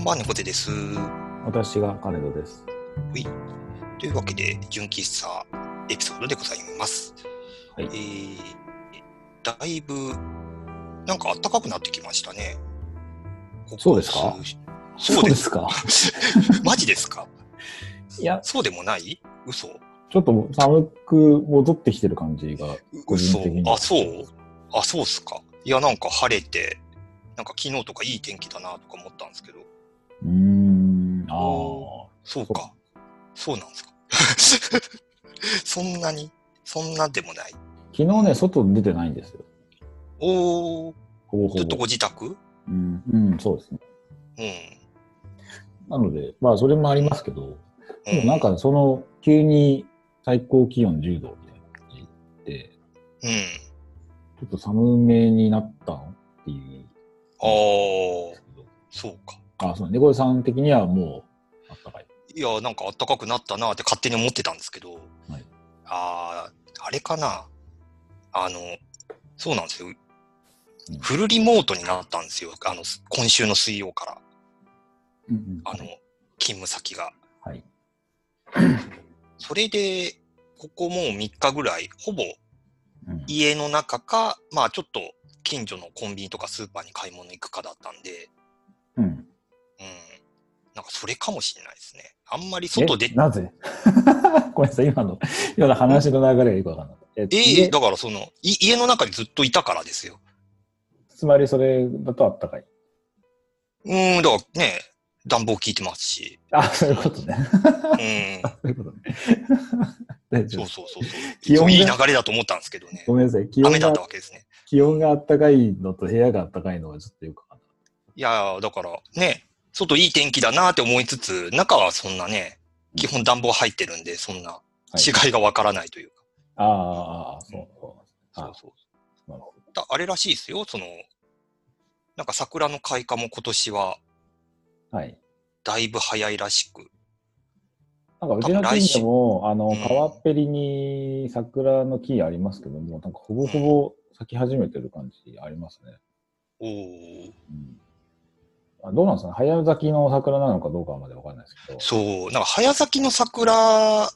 こんばんは、猫背です。私が金戸です。ほい。というわけで、純喫茶エピソードでございます。はいえー、だいぶ、なんか暖かくなってきましたね。ここそうですか？数そうです。か？マジですか？いや、そうでもない？嘘ちょっと寒く戻ってきてる感じが。個人嘘的にあ、そう？あ、そうっすか。いや、なんか晴れて、なんか昨日とかいい天気だなとか思ったんですけど。うーん、ああ。そうか。そうなんですか。そんなにそんなでもない。昨日ね、外出てないんですよ。おー、ほぼほぼ。ずっとご自宅？うん、うん、そうですね。うん。なので、まあ、それもありますけど、うでもなんか、その、急に最高気温10度みたいな感じで、うん。ちょっと寒めになったのっていう。あー、そうか。あ、そう、猫さん的にはもう、あったかい。いや、なんか暖かくなったなって勝手に思ってたんですけど、はいあー、あれかな。あの、そうなんですよ。うんフルリモートになったんですよ。あの、今週の水曜から。うんうん。あの、勤務先が。はい。それで、ここもう3日ぐらい、ほぼうん家の中か、まあちょっと近所のコンビニとかスーパーに買い物行くかだったんで、うん。うん。なんかそれかもしれないですね。あんまり外でえ、なぜ？ごめんなさい、今の、今の話の流れがよくわかんなかった。ええ家？えだからその、い家の中にずっといたからですよ。つまりそれだとあったかい？うん、だからね、暖房効いてますし。あ、そういうことね。うん。そういうことね。大丈夫そうそうそうそう。気温がいい流れだと思ったんですけどね。ごめんなさい。気温が雨だった、わけですね。気温があったかいのと部屋があったかいのがちょっとよくわかんない。いやーだからね、外いい天気だなって思いつつ、中はそんなね、基本暖房入ってるんで、そんなはい、違いがわからないというか。ああ、ああ、そうそう。あそうそう。なるほど。だあれらしいですよ、その、なんか桜の開花も今年ははい。だいぶ早いらしく。なんかうちの近所も、あの、うん川っぺりに桜の木ありますけども、なんかほぼほぼ咲き始めてる感じありますね。おーうんあどうなんですかね？早咲きの桜なのかどうかまでわかんないですけど。そう、なんか早咲きの桜っ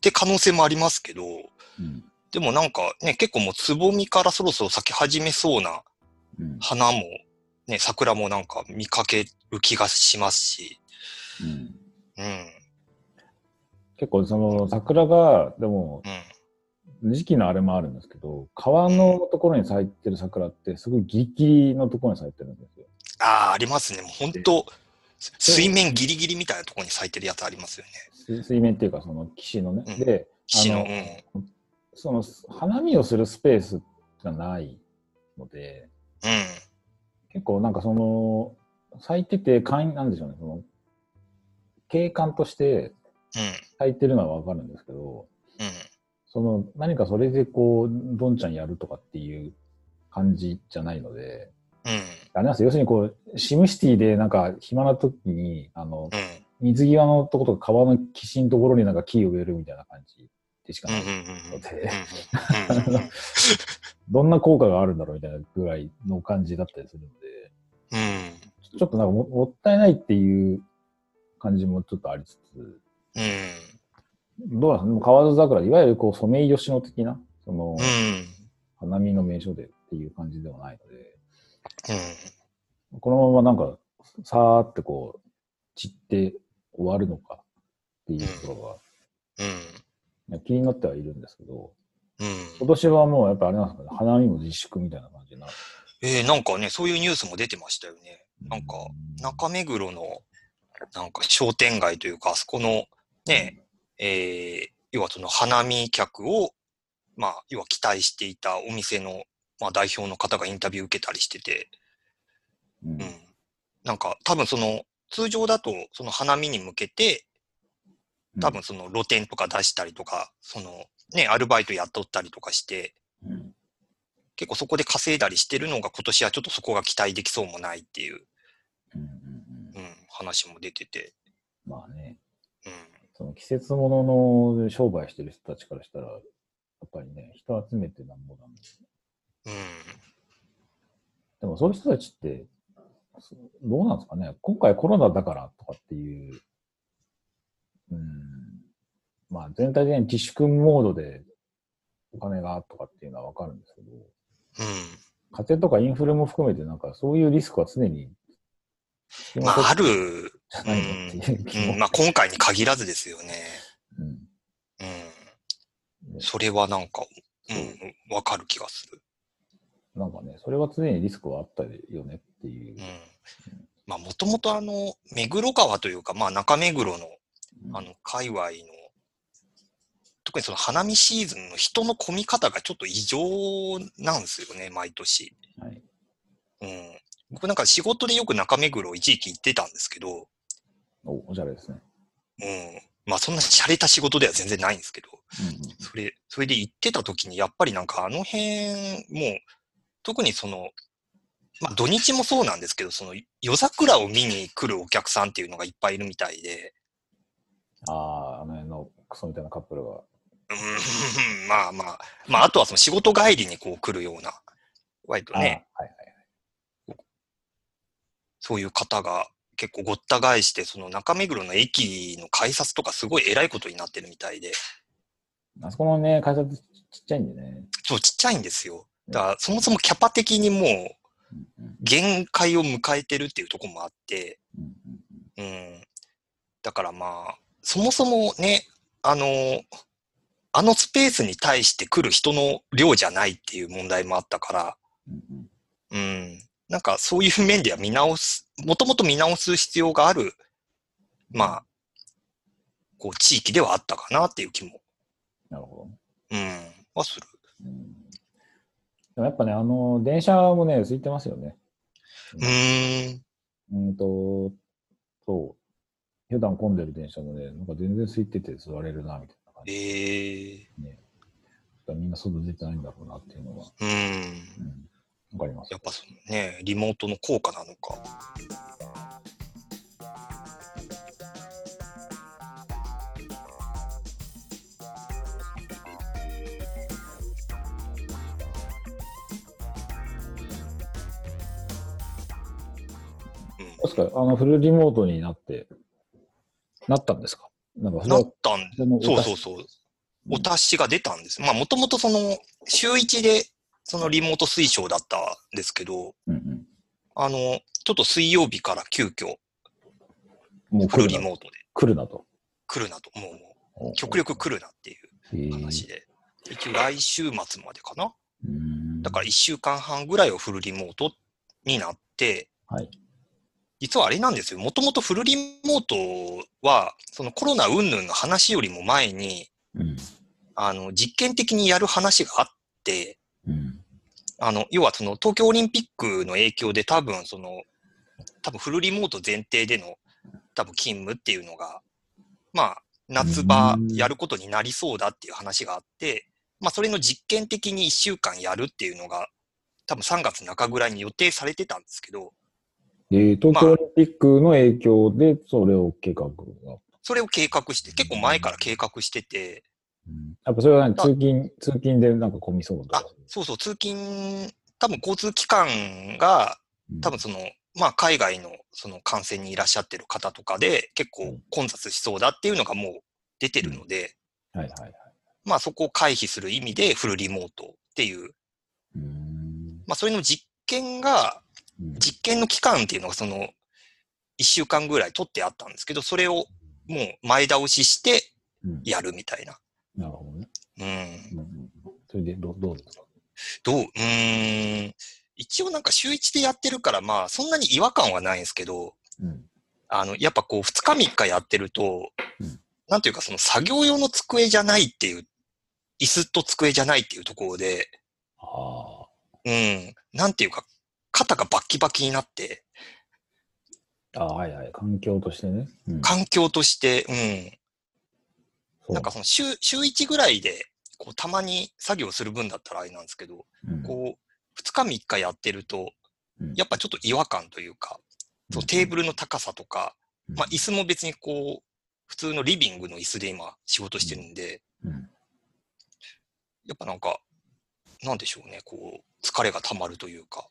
て可能性もありますけど、うん。でもなんかね、結構もうつぼみからそろそろ咲き始めそうなうん。花も、ね、桜もなんか見かける気がしますし、うんうん、結構その桜が、でもうん。時期のあれもあるんですけど、川のところに咲いてる桜ってすごいギリギリのところに咲いてるんですよ。ああ、ありますね。もう本当水面ギリギリみたいなところに咲いてるやつありますよね。水水面っていうかその岸のね。うんで、岸の、あのその花見をするスペースがないので、うん。うん。結構なんかその、咲いてて、なんでしょうね、その、景観としてうん。咲いてるのはわかるんですけど、うん。その何かそれでこう、どんちゃんやるとかっていう感じじゃないので、うん。あれなんですよ要するにこう、シムシティでなんか暇な時に、あの、うん。水際のとことか川の岸のところになんか木を植えるみたいな感じでしか。なんい。ので。どんな効果があるんだろうみたいなぐらいの感じだったりするので、うん。ちょっとなんかももったいないっていう感じもちょっとありつつ、うん。どうなんですか？河津桜、いわゆるこうソメイヨシノ的な、その、うん。花見の名所でっていう感じではないので、うん。このままなんか、さーってこう、散って終わるのかっていうところうん。が、気になってはいるんですけど、うん今。年はもうやっぱあれなんですかね、花見も自粛みたいな感じになる。えー、なんかね、そういうニュースも出てましたよね。なんかう中目黒の、なんか商店街というか、あそこのね、えー、要はその花見客を、まあ、要は期待していたお店の、まあ、代表の方がインタビュー受けたりしてて、うん。うん。なんか、多分その、通常だと、その花見に向けて、多分その露店とか出したりとか、その、ね、アルバイト雇ったりとかして、うん。結構そこで稼いだりしてるのが今年はちょっとそこが期待できそうもないっていう、うんうんうん。うん、話も出てて、まあね、うん。その季節物の商売してる人たちからしたら、やっぱりね、人集めてなんぼなんです。うん。でもそういう人たちって、どうなんですかね。今回コロナだからとかっていう、うん、まあ全体的に自粛モードでお金がとかっていうのはわかるんですけど、うん。家庭とかインフレも含めてなんかそういうリスクは常に、まあ、ある、うん、まあ今回に限らずですよね。うんうん。ねそれはなんか、うん、わかる気がする。なんかね、それは常にリスクはあったよねっていうう。ん。まあもともとあの、目黒川というか、まあ中目黒の、あの、界隈の、特にその花見シーズンの人の混み方がちょっと異常なんですよね、毎年。はい。うん。僕なんか仕事でよく中目黒一時期行ってたんですけど、お、おしゃれですね。うん。まあそんな洒落た仕事では全然ないんですけど、うんそれ、それで行ってた時にやっぱりなんかあの辺、もう、特にその、まあ土日もそうなんですけど、その夜桜を見に来るお客さんっていうのがいっぱいいるみたいで、ああ、あの辺のクソみたいなカップルが。うん、まあまあ、まああとはその仕事帰りにこう来るような、割とね、あーはいはい。そういう方が結構ごった返して、その中目黒の駅の改札とかすごい偉いことになってるみたいで、あそこのね、会社ちっちゃいんでね。そうちっちゃいんですよ。だからそもそもキャパ的にもう限界を迎えてるっていうところもあって、うん。だからまあ、そもそもね、あの、あのスペースに対して来る人の量じゃないっていう問題もあったから、うん。なんかそういう面では見直す、もともと見直す必要がある、まあ、こう地域ではあったかなっていう気も、なるほどね。うん、はする。うんでもやっぱね、あの、電車もね、空いてますよね。うーん。うんと、そう。普段混んでる電車もね、なんか全然空いてて座れるな、みたいな感じ。ええみんな外出てないんだろうなっていうのは、うん。うん。わかりますや。っぱそのね、リモートの効果なのか。確か、あの、フルリモートになって、なったんですか？なったんそうそうそう。お達しが出たんです。まあ、もともとその、週1で、そのリモート推奨だったんですけど、うんうん。あの、ちょっと水曜日から急遽、フもう来るなルリモートで来るなと。来るなと、もう、もおう極力来るなっていう話で。一応来週末までかな。だから1週間半ぐらいをフルリモートになって、はい。実はあれなんですよ。もともとフルリモートは、そのコロナ云々の話よりも前に、うん。あの、実験的にやる話があって、うん。あの、要はその東京オリンピックの影響で多分その、多分フルリモート前提での多分勤務っていうのが、まあ、夏場うんやることになりそうだっていう話があって、まあ、それの実験的に1週間やるっていうのが、多分3月中ぐらいに予定されてたんですけど、で、東京オリンピックの影響で、それを計画が。それを計画して、結構前から計画してて、うん。やっぱそれは何？通勤、通勤でなんか混みそうだあ、そうそう、通勤、多分交通機関が、多分その、まあ、海外のその感染にいらっしゃってる方とかで結構混雑しそうだっていうのがもう出てるので、はいはいはい。まあそこを回避する意味でフルリモートっていう、うーん。まあそれの実験が、うん実験の期間っていうのがその1週間ぐらい取ってあったんですけど、それをもう前倒ししてうんやるみたいな。なるほどね。うん。うんうんそれでどう、どうですか？どううーん。一応なんか週1でやってるからまあそんなに違和感はないんですけど、うん。あの、やっぱこう、2日3日やってると、うんなんていうかその作業用の机じゃないっていう、椅子と机じゃないっていうところで、ああ。うん、なんていうか、肩がバッキバキになって、ああ、はいはい。環境としてね。うん。環境として、そう。うん、なんかその週、週1ぐらいで、こう、たまに作業する分だったらあれなんですけど、うん。こう、2日3日やってるとうん、やっぱちょっと違和感というか、そうテーブルの高さとか、まあ、椅子も別にこう、普通のリビングの椅子で今仕事してるんで、うん。やっぱなんか、なんでしょうね、こう、疲れが溜まるというか。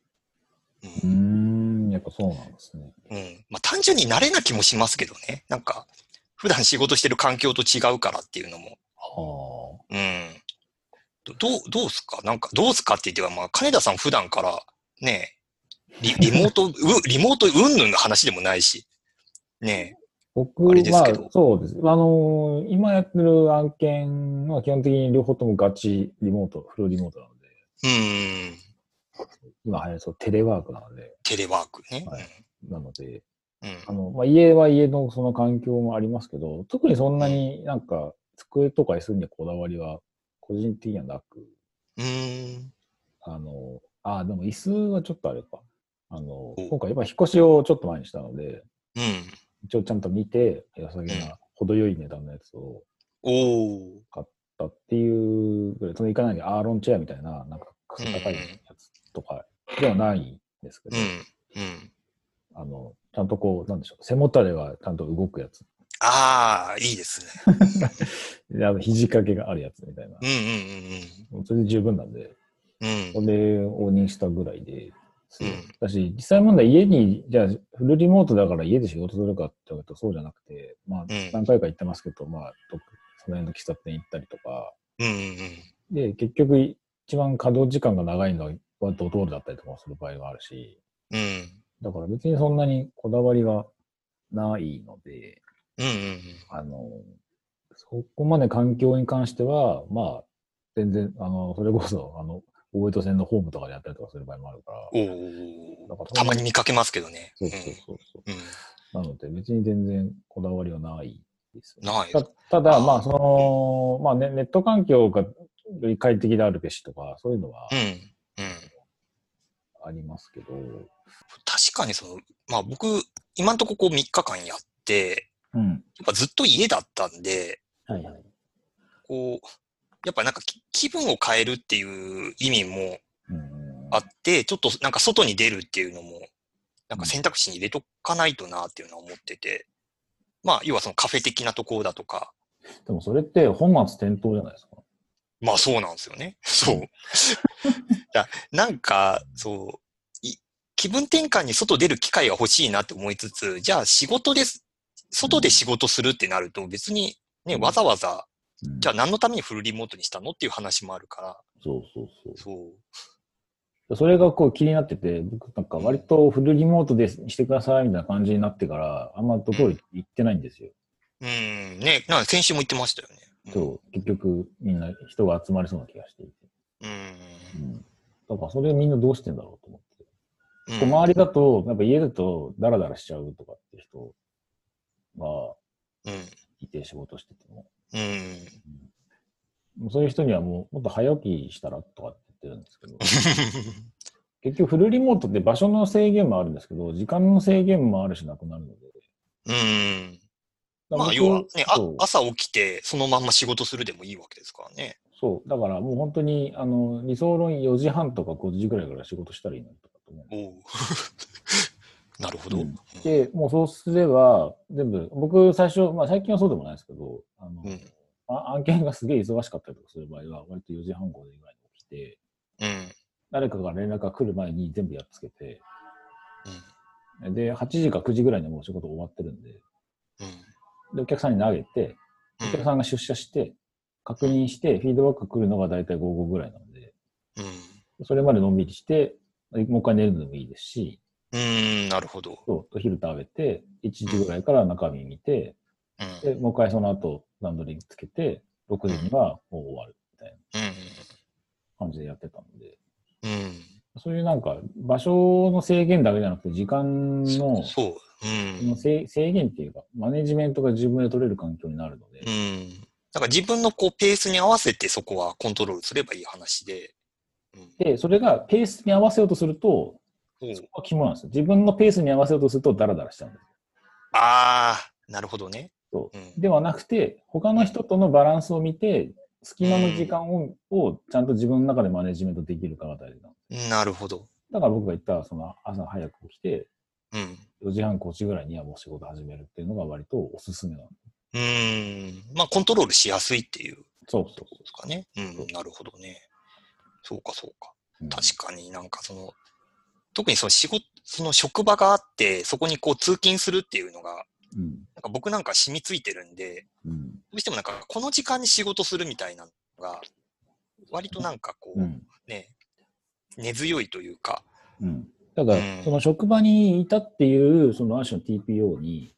ううんやっぱそうなんですね。うん。まあ単純に慣れな気もしますけどね。なんか、普段仕事してる環境と違うからっていうのも。はうん。どどう、どうすか？なんか、どうすかって言っては、まあ、金田さん普段から、ね、リ リモート、う、リモートうんぬんの話でもないし、ね僕あれですはけど、そうです。あのー今やってる案件は基本的に両方ともガチリモート、フルリモートなので、うん、今流行りそうテレワークなので、テレワークね。はいなので、うん。あの、まあ、家は家のその環境もありますけど、特にそんなになんか机とか椅子にはこだわりは個人的にはなく、うん。うん。あの、あ、でも椅子はちょっとあれか。あのお、今回やっぱ引っ越しをちょっと前にしたので、うん。一応ちゃんと見て、良さげうんな、程よい値段のやつを。買ったっていうぐらい、そのいかないにアーロンチェアみたいな、なんか、高いやつとかではないんですけど、うん。うん。あの、ちゃんとこう、なんでしょう、背もたれがちゃんと動くやつ。ああ、いいですね。であの肘掛けがあるやつみたいなうん。うん。もうそれで十分なんで、うん。うん。それを認したぐらいで、そううんだし、実際問題家に、じゃあ、フルリモートだから家で仕事するかって言われるとそうじゃなくて、まあ、何回か行ってますけど、まあ、どっかその辺の喫茶店行ったりとか、うん。うん。で、結局、一番稼働時間が長いのはドトールだったりとかする場合があるし、うん。だから別にそんなにこだわりがないので、うん。うん。あの、そこまで環境に関しては、まあ、全然、あの、それこそ、あの、大江戸線のホームとかでやったりとかする場合もあるから、おから。たまに見かけますけどね。そうそうそうそう。うん。なので、別に全然こだわりはないです、ないたただ、まあ、その、まあね、ネット環境がより快適であるべしとか、そういうのはうん。うん。ありますけど、確かにその、まあ僕、今んとここ3日間やって、うん。やっぱずっと家だったんで、はいはい。こう、やっぱなんかき気分を変えるっていう意味もうんあって、ちょっとなんか外に出るっていうのも、なんか選択肢に入れとかないとなっていうのは思ってて、まあ、要はそのカフェ的なところだとか、でもそれって本末転倒じゃないですか。まあそうなんですよね。そう。だなんか、そう、い気分転換に外出る機会が欲しいなって思いつつ、じゃあ仕事です、外で仕事するってなると別にね、わざわざ、うんじゃあ何のためにフルリモートにしたのっていう話もあるから、そうそうそう。そう。それがこう気になってて、僕なんか割とフルリモートでしてくださいみたいな感じになってから、あんまど通り行ってないんですよ。うん、ね、なんか先週も言ってましたよね。うんそう、結局みんな人が集まりそうな気がしていて。うん。うん。だからそれみんなどうしてんだろうと思って。うん周りだと、やっぱ家だとダラダラしちゃうとかって人がうん。いて仕事してても。うん。もうそういう人にはもうもっと早起きしたらとかって言ってるんですけど、結局フルリモートって場所の制限もあるんですけど、時間の制限もあるしなくなるので。うん。まあ、要はね、あそう朝起きて、そのまんま仕事するでもいいわけですからね。そう。だからもう本当に、あの、理想論4時半とか5時ぐらいから仕事したらいいのにとかと思う。なるほど。うんで、もうそうすれば、全部、僕最初、まあ最近はそうでもないですけど、あの、うんあ案件がすげえ忙しかったりとかする場合は、割と4時半5時ぐらいに起きて、うん。誰かが連絡が来る前に全部やっつけて、うん。で、8時か9時ぐらいにはもう仕事終わってるんで、うん。で、お客さんに投げて、お客さんが出社して、確認して、フィードバックが来るのが大体午後ぐらいなので、うん。それまでのんびりして、もう一回寝るのもいいですし、うん。なるほど。そう、お昼食べて、1時ぐらいから中身見て、うん。で、もう一回その後、ランドリーつけて、6時にはもう終わるみたいなうん。感じでやってたので、うん。そういうなんか、場所の制限だけじゃなくて、時間のそう。うん。制制限っていうか、マネジメントが自分で取れる環境になるので、うん。だから自分のこうペースに合わせてそこはコントロールすればいい話で。うん。で、それがペースに合わせようとすると、おうそこは肝なんですよ。自分のペースに合わせようとするとダラダラしちゃうんです。ああ、なるほどね。そううん。ではなくて、他の人とのバランスを見て、隙間の時間を,、をちゃんと自分の中でマネジメントできるかが大事なんです。なるほど。だから僕が言った、その朝早く起きて、うん。4時半、5時ぐらいにはもう仕事始めるっていうのが割とおすすめなんです。うん。まあ、コントロールしやすいっていうそうそうですかね。うん。なるほどね。そうか、そうか。うん確かになんかその、特にその仕事、その職場があって、そこにこう通勤するっていうのが、うん。なんか僕なんか染みついてるんで、うん。どうしてもなんかこの時間に仕事するみたいなのが、割となんかこう、うん。ね、根強いというか、うん。ただうん、その職場にいたっていう、そのアッシュの TPO に、うん、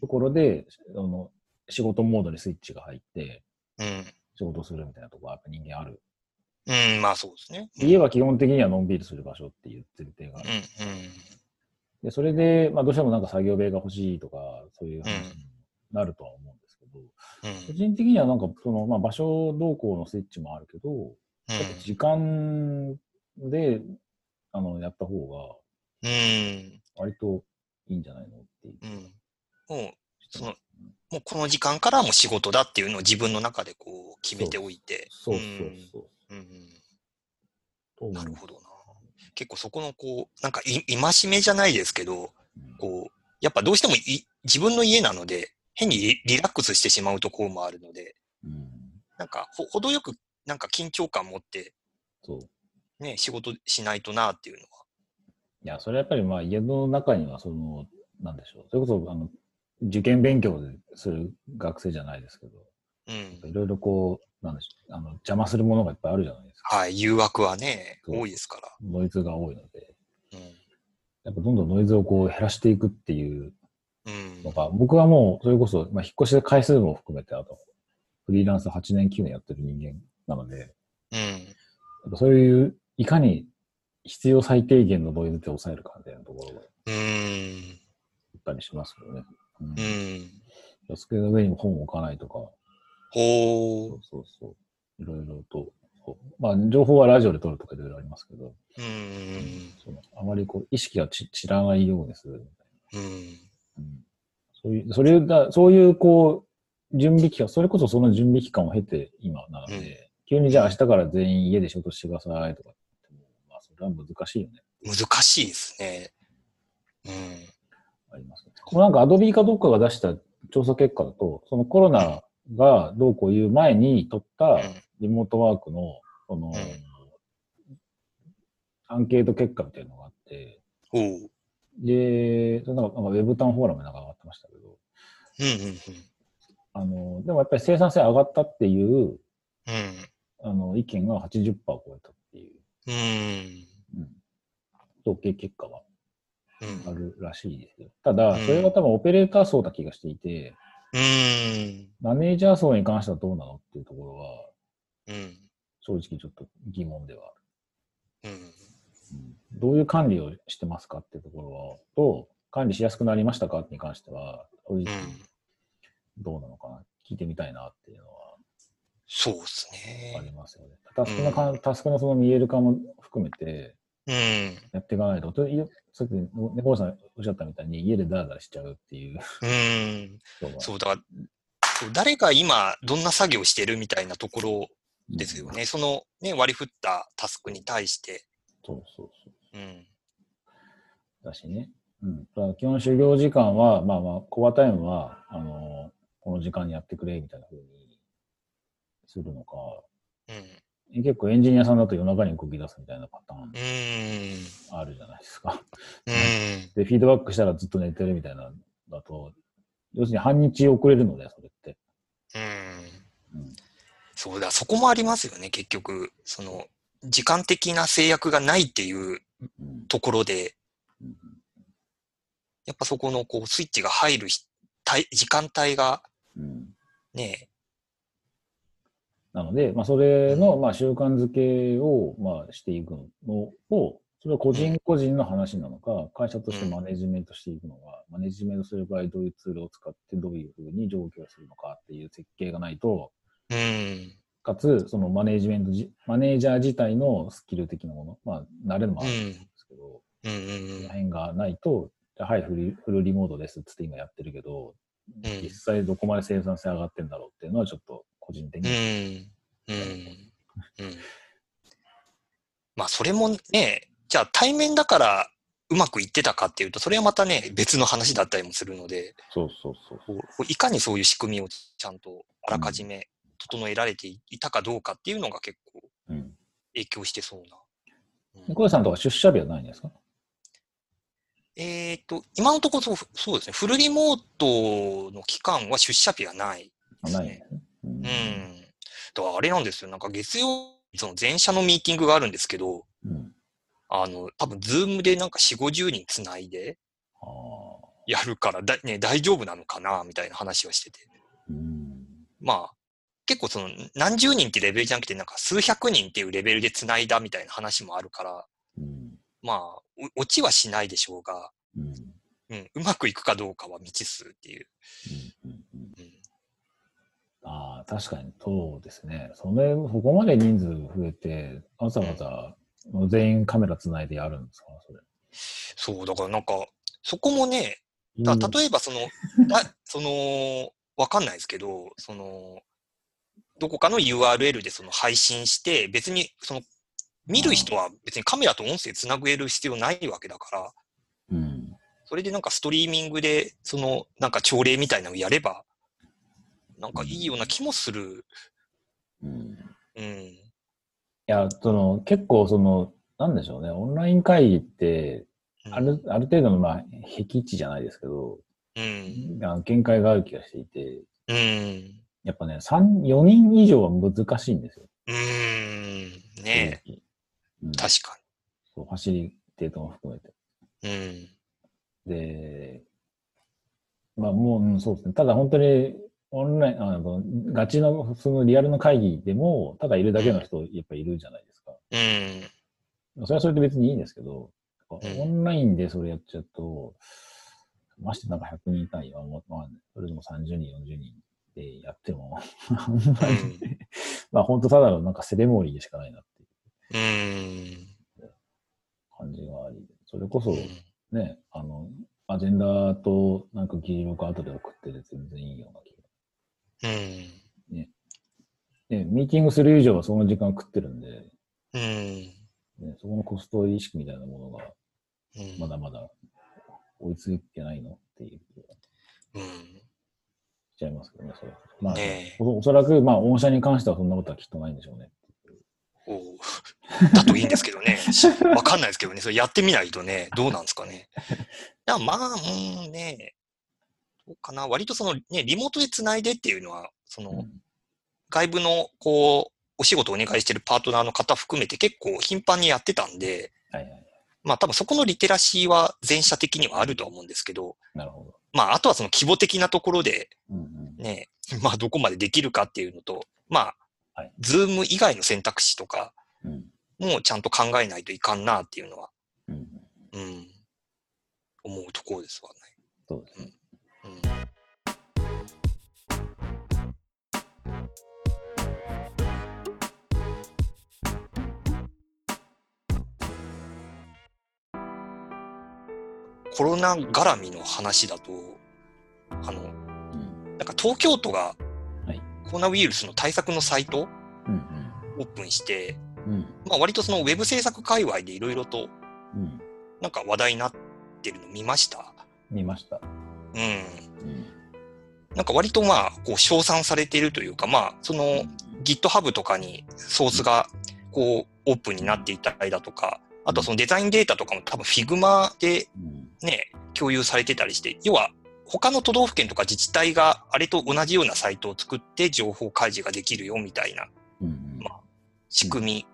ところで、あの、仕事モードにスイッチが入って、うん、仕事するみたいなところはやっぱ人間ある。うん、まあそうですね。家は基本的にはのんびりする場所っていう前提がある。うん、うん、で、それで、まあどうしてもなんか作業部屋が欲しいとか、そういう話になるとは思うんですけど、個うん、人的にはなんかその、まあ場所動向のスイッチもあるけど、うん、時間で、あの、やった方がうん、割といいんじゃないのっていう。うん。もう、その、もうこの時間からもう仕事だっていうのを自分の中でこう決めておいて。そうそうそう。うん、うん、なるほどな。結構そこのこう、なんかい、戒めじゃないですけど、うんこう、やっぱどうしてもい自分の家なので、変にリリラックスしてしまうところもあるので、うん。なんかほ、程よく、なんか緊張感持って、そう。ね、仕事しないとなっていうのは。いや、それはやっぱりまあ家の中にはその、なんでしょう。それこそ、あの、受験勉強でする学生じゃないですけど、うん。いろいろこう、なんでしょう。あの、邪魔するものがいっぱいあるじゃないですか。はい、誘惑はね、多いですから。ノイズが多いので、うん。やっぱどんどんノイズをこう減らしていくっていううんの。が、僕はもう、それこそ、まあ、引っ越しで回数も含めて、あと、フリーランス8年、9年やってる人間なので、うん。やっぱそういう、いかに必要最低限のノイズで抑えるかみたいなところがうん。あったりしますよね。うんうん。机の上にも本を置かないとか、ほそうそうそう。いろいろと、まあ、情報はラジオで取るとかいろいろありますけど、う。うん。そのあまりこう、意識がち散らないようにするみたいうん。な。うん、そういう、それだ、そういうこう、準備期間、それこそその準備期間を経て今なので、うん急にじゃあ明日から全員家で仕事してくださいとかまあ、それは難しいよね。難しいですね。うん。ありますね。もうなんかアドビかどっかが出した調査結果だと、そのコロナがどうこういう前に取ったリモートワークの、その、アンケート結果みたいなのがあって。で、なんかなんかウェブタウンフォーラムなんか上がってましたけど。あの、でもやっぱり生産性上がったっていう、うん。あの、意見が80%超えたっていう、統計結果がうん。あるらしいですよ。ただ、うんそれが多分オペレーター層な気がしていて、うん。マネージャー層に関してはどうなのっていうところは、うん。正直ちょっと疑問ではある。うん。うんどういう管理をしてますかっていうところは、と、管理しやすくなりましたかに関しては、正直どうなのかな、聞いてみたいなっていうのはそうですありね。ますよね。タスクのか、タスクのその見える化も含めてうん。やっていかないと、といやさっき猫さんおっしゃったみたいに家でダラダラしちゃうっていううん。そうだ、そう誰が今どんな作業してるみたいなところですよね。そのね、割り振ったタスクに対して。そうそうそう。うん。だしね。うん。だから基本修行時間は、まあまあ、コアタイムは、あの、この時間にやってくれ、みたいな風にするのか、うん。結構エンジニアさんだと夜中に動き出すみたいなパターンうん。あるじゃないですか。うん。で、フィードバックしたらずっと寝てるみたいなだと、要するに半日遅れるので、それって。うん。うん。そうだ、そこもありますよね、結局。その、時間的な制約がないっていううん。ところで、うんやっぱそこのこうスイッチが入る時間帯がうん。ね、なので、まあ、それの、まあ、習慣づけを、まあ、していくのを、それは個人個人の話なのか、会社としてマネジメントしていくのが、マネジメントする場合どういうツールを使ってどういうふうに上京するのかっていう設計がないと、うん、かつ、そのマネジメントじ、マネージャー自体のスキル的なもの、まあ、慣れるのもあるんですけど、うん、うそのん、辺がないと、はい、フルフルリモートですっつって今やってるけど、うん。実際どこまで生産性上がってんだろうっていうのはちょっと個人的うに。ん、うん、うん。まあ、それもね、じゃあ対面だからうまくいってたかっていうと、それはまたね、別の話だったりもするので、そうそうそう。いかにそういう仕組みをちゃんとあらかじめ整えられていたかどうかっていうのが結構うん。影響してそうな。うん小田さんとか出社日はないんですか？えっ、と、今のところそうそうですね、フルリモートの期間は出社日はないあですね。ないね。うんうん。だからあれなんですよ、なんか月曜、その全社のミーティングがあるんですけど、うん。あの、多分ズームでなんか4、50人つないで。やるからだ、ね、大丈夫なのかな、みたいな話はしてて。うん。まあ、結構その何十人ってレベルじゃなくて、なんか数百人っていうレベルで繋いだみたいな話もあるから、うん。まあ、お落ちはしないでしょうが、うん。うん。うん、うまくいくかどうかは未知数っていう。うん。ああ、確かにそうですね。それ、そこまで人数増えて、わざわざ全員カメラつないでやるんですか？それ。そう、だからなんか、そこもね、だ例えばその、だその、わかんないですけど、その、どこかの URL でその配信して、別にその、見る人は別にカメラと音声つなげる必要ないわけだから、うん。それでなんかストリーミングで、その、なんか朝礼みたいなのをやれば、なんかいいような気もする。うん。うん。いや、その、結構その、なんでしょうね。オンライン会議って、うんある、ある程度の、まあ、僻地じゃないですけど、うん。限界がある気がしていて、うん。やっぱね、三4人以上は難しいんですよ。うーん。ねえ、うん、確かそうファシリテートも含めて。に。で、まあもう、うんそうですね。ただ本当に、オンライン、あの、ガチの、そのリアルの会議でも、ただいるだけの人、やっぱいるじゃないですか。うん。うん。それはそれで別にいいんですけど、んオンラインでそれやっちゃうと、ましてなんか100人単位は、まあ、それでも30人、40人でやっても、あんまり、まあ本当ただのなんかセレモニーでしかないなっていううん。感じがあり、それこそうんね、あの、アジェンダとなんか議事録後で送ってて全然いいような気が。うん。ね、ミーティングする以上はその時間食ってるんで、うん。ね、そこのコスト意識みたいなものがうん。まだまだ追いついてないのっていう気がしうん。ちゃいますけどね、それ。まあ、ねおおそらく、まあ、御社に関してはそんなことはきっとないんでしょうね。おう だといいんですけどね。しわかんないですけどね。それやってみないとね、どうなんですかね。いや、まあ、うんね、かな？割とそのね、リモートで繋いでっていうのは、その、うん外部の、こう、お仕事をお願いしてるパートナーの方含めて結構頻繁にやってたんで、はいはい。まあ多分そこのリテラシーは全社的にはあるとは思うんですけど、なるほど。まああとはその規模的なところでうんうん。ね、まあどこまでできるかっていうのと、まあはい、 Zoom 以外の選択肢とかうんもちゃんと考えないといかんなっていうのは、うん。うん、思うところですわそうですね。ね。うんコロナ絡みの話だと、あの、うん。なんか東京都がはいコロナウイルスの対策のサイトうんオープンして、うん。うん。まあ割とそのウェブ制作界隈でいろいろとうん。なんか話題になってるの見ました？見ました。うん。うん。なんか割とまあ、こう、称賛されているというか、まあ、その GitHub とかにソースがこう、オープンになっていたりだとか、あとはそのデザインデータとかも多分 Figma でうん。ね、共有されてたりして、要は他の都道府県とか自治体があれと同じようなサイトを作って情報開示ができるよみたいなうん。ま仕組み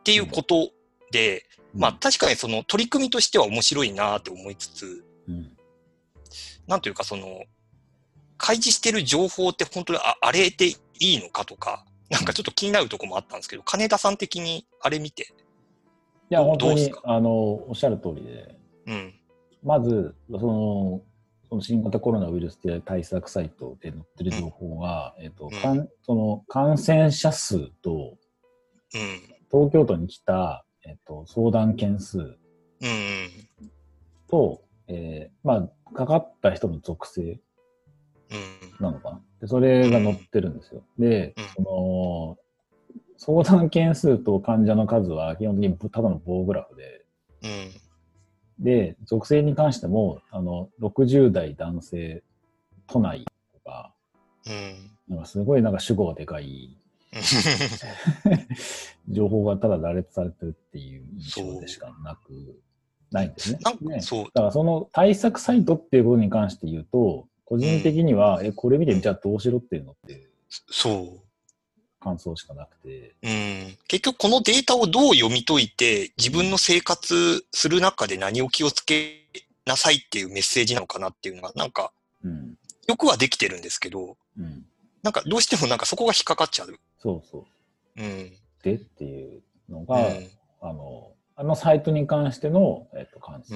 っていうことで、まあ確かにその取り組みとしては面白いなって思いつつ、うん。なんというかその、開示してる情報って本当にああれでいいのかとか、なんかちょっと気になるとこもあったんですけど、金田さん的にあれ見て、いや、本当にあの、おっしゃる通りで、うん、まず、その、その新型コロナウイルスで対策サイトで載ってる情報が、えっと、かんその感染者数と、うん、東京都に来た、えっと、相談件数うん、と、えーまあ、かかった人の属性うん、なのかな？でそれが載ってるんですよ。でうん、その、相談件数と患者の数は基本的にただの棒グラフで、うん、で、属性に関しても、あの、60代男性、都内とか、うん、なんかすごいなんか主語がでかい 情報がただ羅列されてるっていう印象でしかなく、ないんですね。ねそう。だからその対策サイトっていうことに関して言うと、個人的には、え、これ見てじゃあどうしろっていうのってそう。感想しかなくて、うん、結局このデータをどう読み解いて、自分の生活する中で何を気をつけなさいっていうメッセージなのかなっていうのが、なんか、うん。よくはできてるんですけど、うん。なんかどうしてもなんかそこが引っかかっちゃう。そうそう。うん。でっていうのうが、ん。あの、あのサイトに関しての、えっと、感想。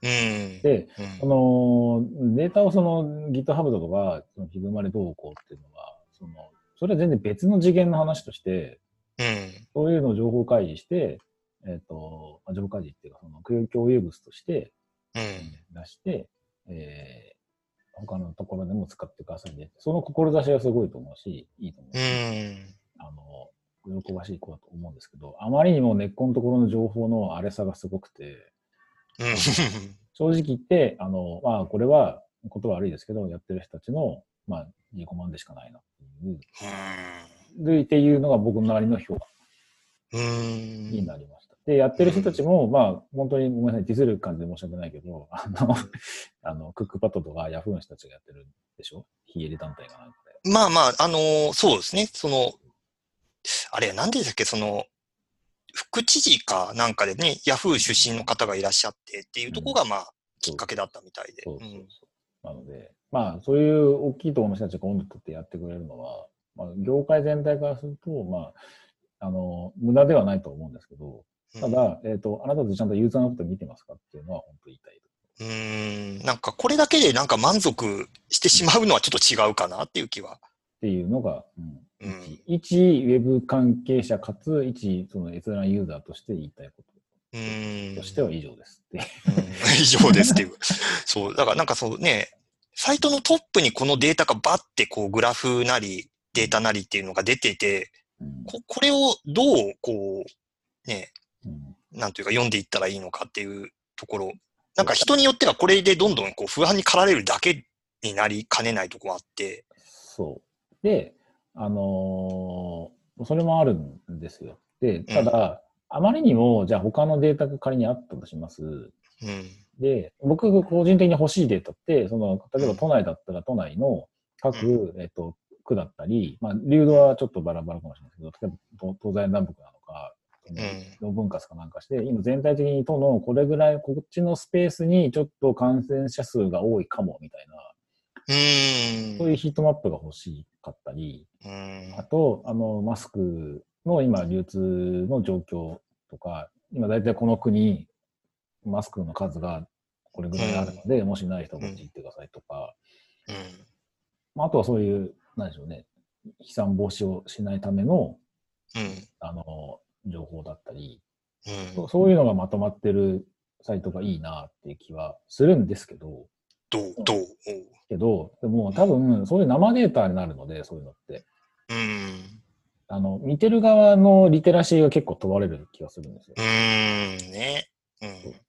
で、うんその、データをその GitHub だとか、そのヒグマでどうこうっていうのは、その、それは全然別の次元の話として、うん。そういうのを情報開示して、えっ、と、まあ情報開示っていうか、その共有物としてうん。出して、えー他のところでも使ってくださいね。その志はすごいと思うし、いいと思うし、うん。あの、喜ばしい子だと思うんですけど、あまりにも根っこのところの情報の荒れさがすごくて、うん。正直言って、あの、まあ、これは、ことは悪いですけど、やってる人たちの、まあ、自己満でしかないなっていう、でっていうのが僕のなりの評価うん。になりました。で、やってる人たちも、まあ、本当にごめんなさい、ディスる感じで申し訳ないけど、あの、あの、クックパッドとかヤフーの人たちがやってるんでしょ？非営利団体がなんかで。まあまあ、あのーそうですね。その、あれ、なんでしたっけ、その、副知事かなんかでね、ヤフー出身の方がいらっしゃってっていうところが、まあ、きっかけだったみたいで。なので、まあ、そういう大きいところの人たちが温度取ってやってくれるのは、まあ、業界全体からすると、まあ、あの、無駄ではないと思うんですけど、うん。ただ、えっ、と、あなたたちちゃんとユーザーのこと見てますかっていうのは本当言いたい。うーん、なんかこれだけでなんか満足してしまうのはちょっと違うかなっていう気は。っていうのが、うんうん一、一ウェブ関係者かつ、一、その閲覧ユーザーとして言いたいこうーん。ととしては以上ですって。うん 以上ですっていう。そう、だからなんかそうね、サイトのトップにこのデータがバッてこうグラフなりデータなりっていうのが出てて、うんここれをどうこう、ね、うんなんというか読んでいったらいいのかっていうところ、なんか人によってはこれでどんどんこう不安に駆られるだけになりかねないところあって、そう。で、あのーそれもあるんですよ。で、ただ、あまりにも、じゃあ他のデータが仮にあったとします。うん。で、僕が個人的に欲しいデータって、その、例えば都内だったら都内の各、えっと、区だったり、まあ、流動はちょっとバラバラかもしれないけど、例えば東西南北なのか、の分割かなんかして、今全体的に都のこれぐらい、こっちのスペースにちょっと感染者数が多いかも、みたいな。そういうヒートマップが欲しかったり、うん。あと、あの、マスクの今、流通の状況とか、今大体この国、マスクの数がこれぐらいあるので、もしない人はこっち行ってくださいとか、うん。まあ、あとはそういう、なんでしょうね、飛散防止をしないための、うん。あの、情報だったり、そういうのがまとまってるサイトがいいなっていう気はするんですけど、どう、どう、けど、でも多分そういう生データになるので、そういうのって。うん。あの、見てる側のリテラシーが結構問われる気がするんですよう。ーん、ね。うん。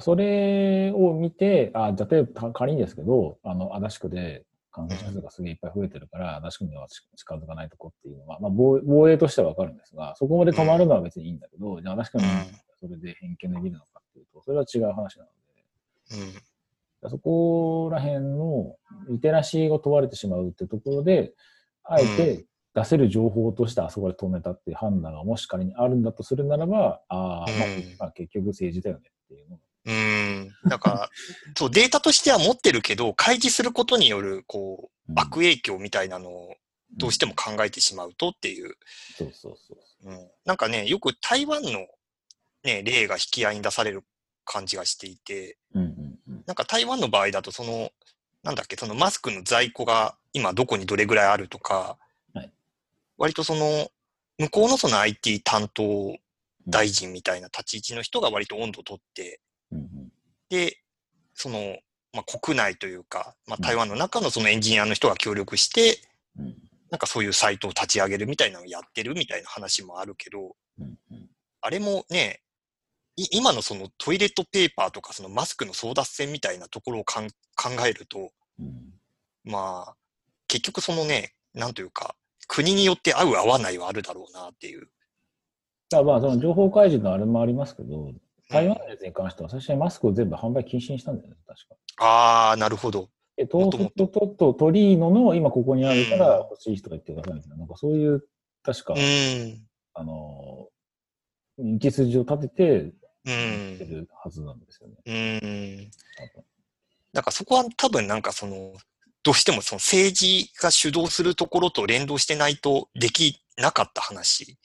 それを見て、あ、じゃあ例えば仮にですけど、あの、足立区で感染者数がすげえいっぱい増えてるから、足立区には近づかないとこっていうのは、まあ防、防衛としてはわかるんですが、そこまで止まるのは別にいいんだけど、じゃあ足立区にそれで偏見で見るのかっていうと、それは違う話なので、うん。そこら辺のリテラシーが問われてしまうってところで、あえて出せる情報としてあそこで止めたっていう判断がもし仮にあるんだとするならば、ああ、まあうんまあ結局政治だよねっていうのがうーん。だから、そう、データとしては持ってるけど、開示することによる、こう、うん悪影響みたいなのをどうしても考えてしまうとっていう。そうそうそう。うん。なんかね、よく台湾のね、例が引き合いに出される感じがしていて、うんうんうん。なんか台湾の場合だと、その、なんだっけ、そのマスクの在庫が今どこにどれぐらいあるとか、はい。割とその、向こうのその IT 担当大臣みたいな立ち位置の人が割と温度を取って、うんうん。で、その、まあ、国内というか、まあ、台湾の中のそのエンジニアの人が協力して、うん。なんかそういうサイトを立ち上げるみたいなのをやってるみたいな話もあるけど、うんうん。あれもね、い今のそのトイレットペーパーとかそのマスクの争奪戦みたいなところを考えると、うんまあ、結局そのね、なんというか、国によって合う合わないはあるだろうなっていう。だまあ、その情報開示のあれもありますけど、台湾のやつに関しては、最初にマスクを全部販売禁止にしたんだよね、確か。ああ、なるほど。で、トーストととトリーノの今ここにあるから欲しい人が言ってくださいみたいな、なんかそういう、確かう、ん。あの、道筋を立てて、うやってん。るはずなんですよね。うん。だからそこは多分なんかその、どうしてもその政治が主導するところと連動してないとできなかった話。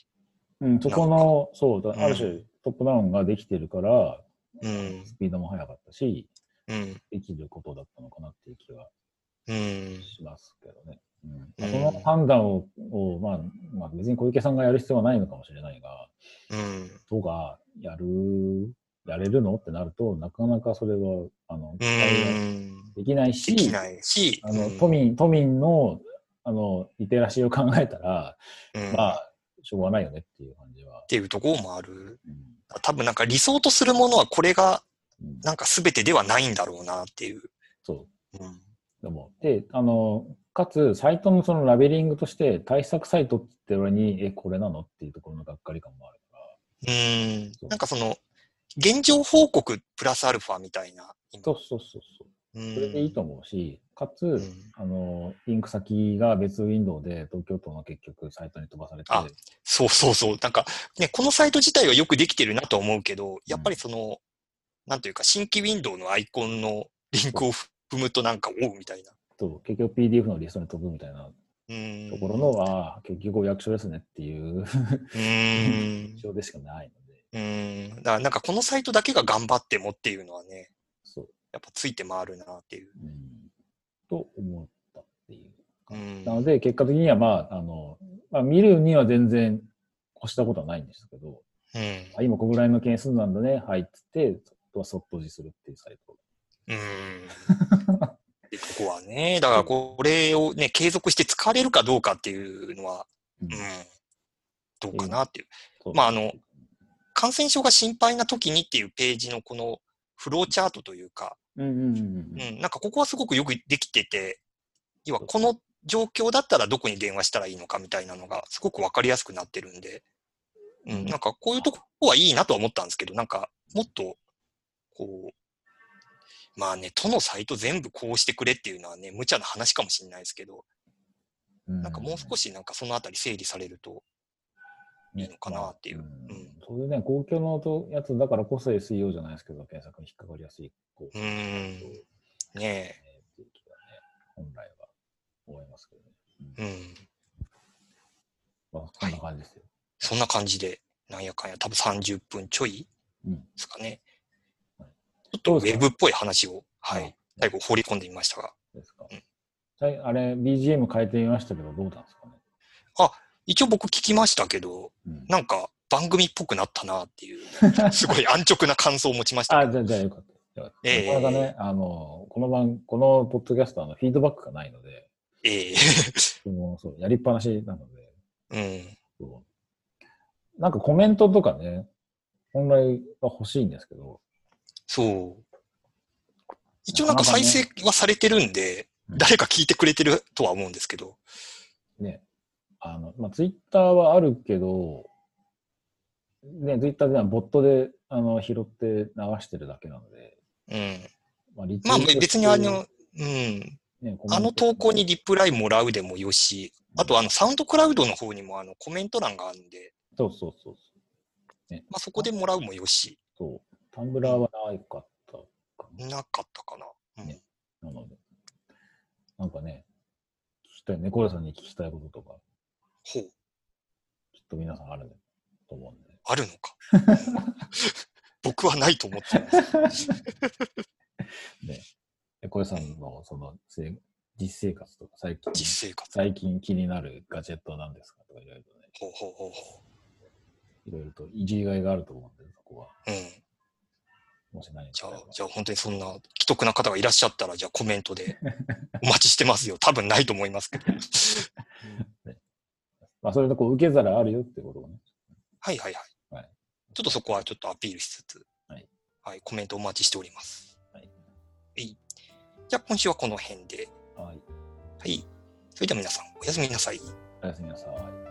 うん、そこの、そうだ、うんある種トップダウンができてるから、うん。スピードも速かったし、うん。できることだったのかなっていう気はうん。しますけどね。うんうんまあ、その判断を、をまあ、まあ、別に小池さんがやる必要はないのかもしれないが、うん。都がやる、やれるの？ってなると、なかなかそれは、あの、う期待はん。できないし、できないし、あの、うん都民、都民の、あの、リテラシーを考えたら、うんまあ、しょうがないよねっていう感じはっ。ていうところもある。うん多分なんか理想とするものはこれがうんなんか全てではないんだろうなっていう。そう。うん。でも、で、あの、かつ、サイトのそのラベリングとして、対策サイトって言ってる割に、え、これなの？っていうところのがっかり感もある。うんそうなんかその、現状報告プラスアルファみたいな。そうそうそうそう。うんそれでいいと思うし、かつ、んあの、リンク先が別ウィンドウで東京都の結局サイトに飛ばされて、あそうそうそう。なんかね、このサイト自体はよくできてるなとは思うけど、やっぱりその、なんというか新規ウィンドウのアイコンのリンクを踏むとなんか、おうみたいな。と結局 PDF のリストに飛ぶみたいなうん。ところのは、結局お役所ですねっていううん。印象でしかないので、うん。だからなんかこのサイトだけが頑張ってもっていうのはね、そう。やっぱついて回るなっていう。うん、と思ったっていう。うん。なので、結果的には、まあ、あの、まあ、見るには全然越したことはないんですけど、うん。あ今このぐらいの件数なんだね、はいっつって、あとはそっと閉じするっていうサイト。うん。ね、だからこれをね、継続して使われるかどうかっていうのは、うん。うん、どうかなっていう。まああの感染症が心配な時にっていうページのこのフローチャートというか、うん、なんかここはすごくよくできてて、要はこの状況だったらどこに電話したらいいのかみたいなのがすごくわかりやすくなってるんで、うん、なんかこういうとこはいいなとは思ったんですけど、なんかもっと、こう、まあね、都のサイト全部こうしてくれっていうのはね、無茶な話かもしれないですけど、うんなんかもう少しなんかそのあたり整理されると、いいのかなっていうまあうんういうね、公共のとやつだからこそ SEO じゃないですけど、検索に引っかかりやすい。こうん、ねねっていう気がね、本来は思いますけどね。うん。まあ、そんな感じですよ。そんな感じで、なんやかんや、多分30分ちょいうんですかね。はいちょっとウェブっぽい話を、はい、はい最後放り込んでみましたが、ですかうん。あれ、BGM 変えてみましたけど、どうなんですかね？一応僕聞きましたけど、うんなんか番組っぽくなったなっていう、すごい安直な感想を持ちましたあ。じゃあ、じゃあよかった。ええなかなかね、あの、この番、このポッドキャストはあのフィードバックがないので、ええもうそうやりっぱなしなので、うん。なんかコメントとかね、本来は欲しいんですけど、そう。一応なんか再生はされてるんで、うん。誰か聞いてくれてるとは思うんですけど、ね、あの、まあ、ツイッターはあるけど、ね、ツイッターではボットであの拾って流してるだけなので、うん。まあ、まあ別にあの、うん。ねあの投稿にリプライもらうでもよし、あとあのサウンドクラウドの方にもあのコメント欄があるんで、そうそうそうそう。まあそこでもらうもよし、そう。タンブラーはなかったかな。なかったかな。うんねなので、なんかね、聞きたい、猫屋さんに聞きたいこととか、ほう、きっと皆さんあると思うんで。あるのか。僕はないと思ってます。ね、猫屋さんのそのせ実生活とか、最近、実生活。最近気になるガジェットは何ですかとかいろいろね、ほうほうほうほいろいろといじりがいがあると思うんで、そこは。う。うん。もし何じゃあじゃあ本当にそんな既得な方がいらっしゃったら、じゃあコメントで お待ちしてますよ。多分ないと思いますけど。まあ、それでこう受け皿あるよってことをね。はいはいはい。はいちょっとそこはちょっとアピールしつつ、はいはい、コメントお待ちしております。はいい。じゃあ今週はこの辺で。はい。はい。それでは皆さん、おやすみなさい。おやすみなさい。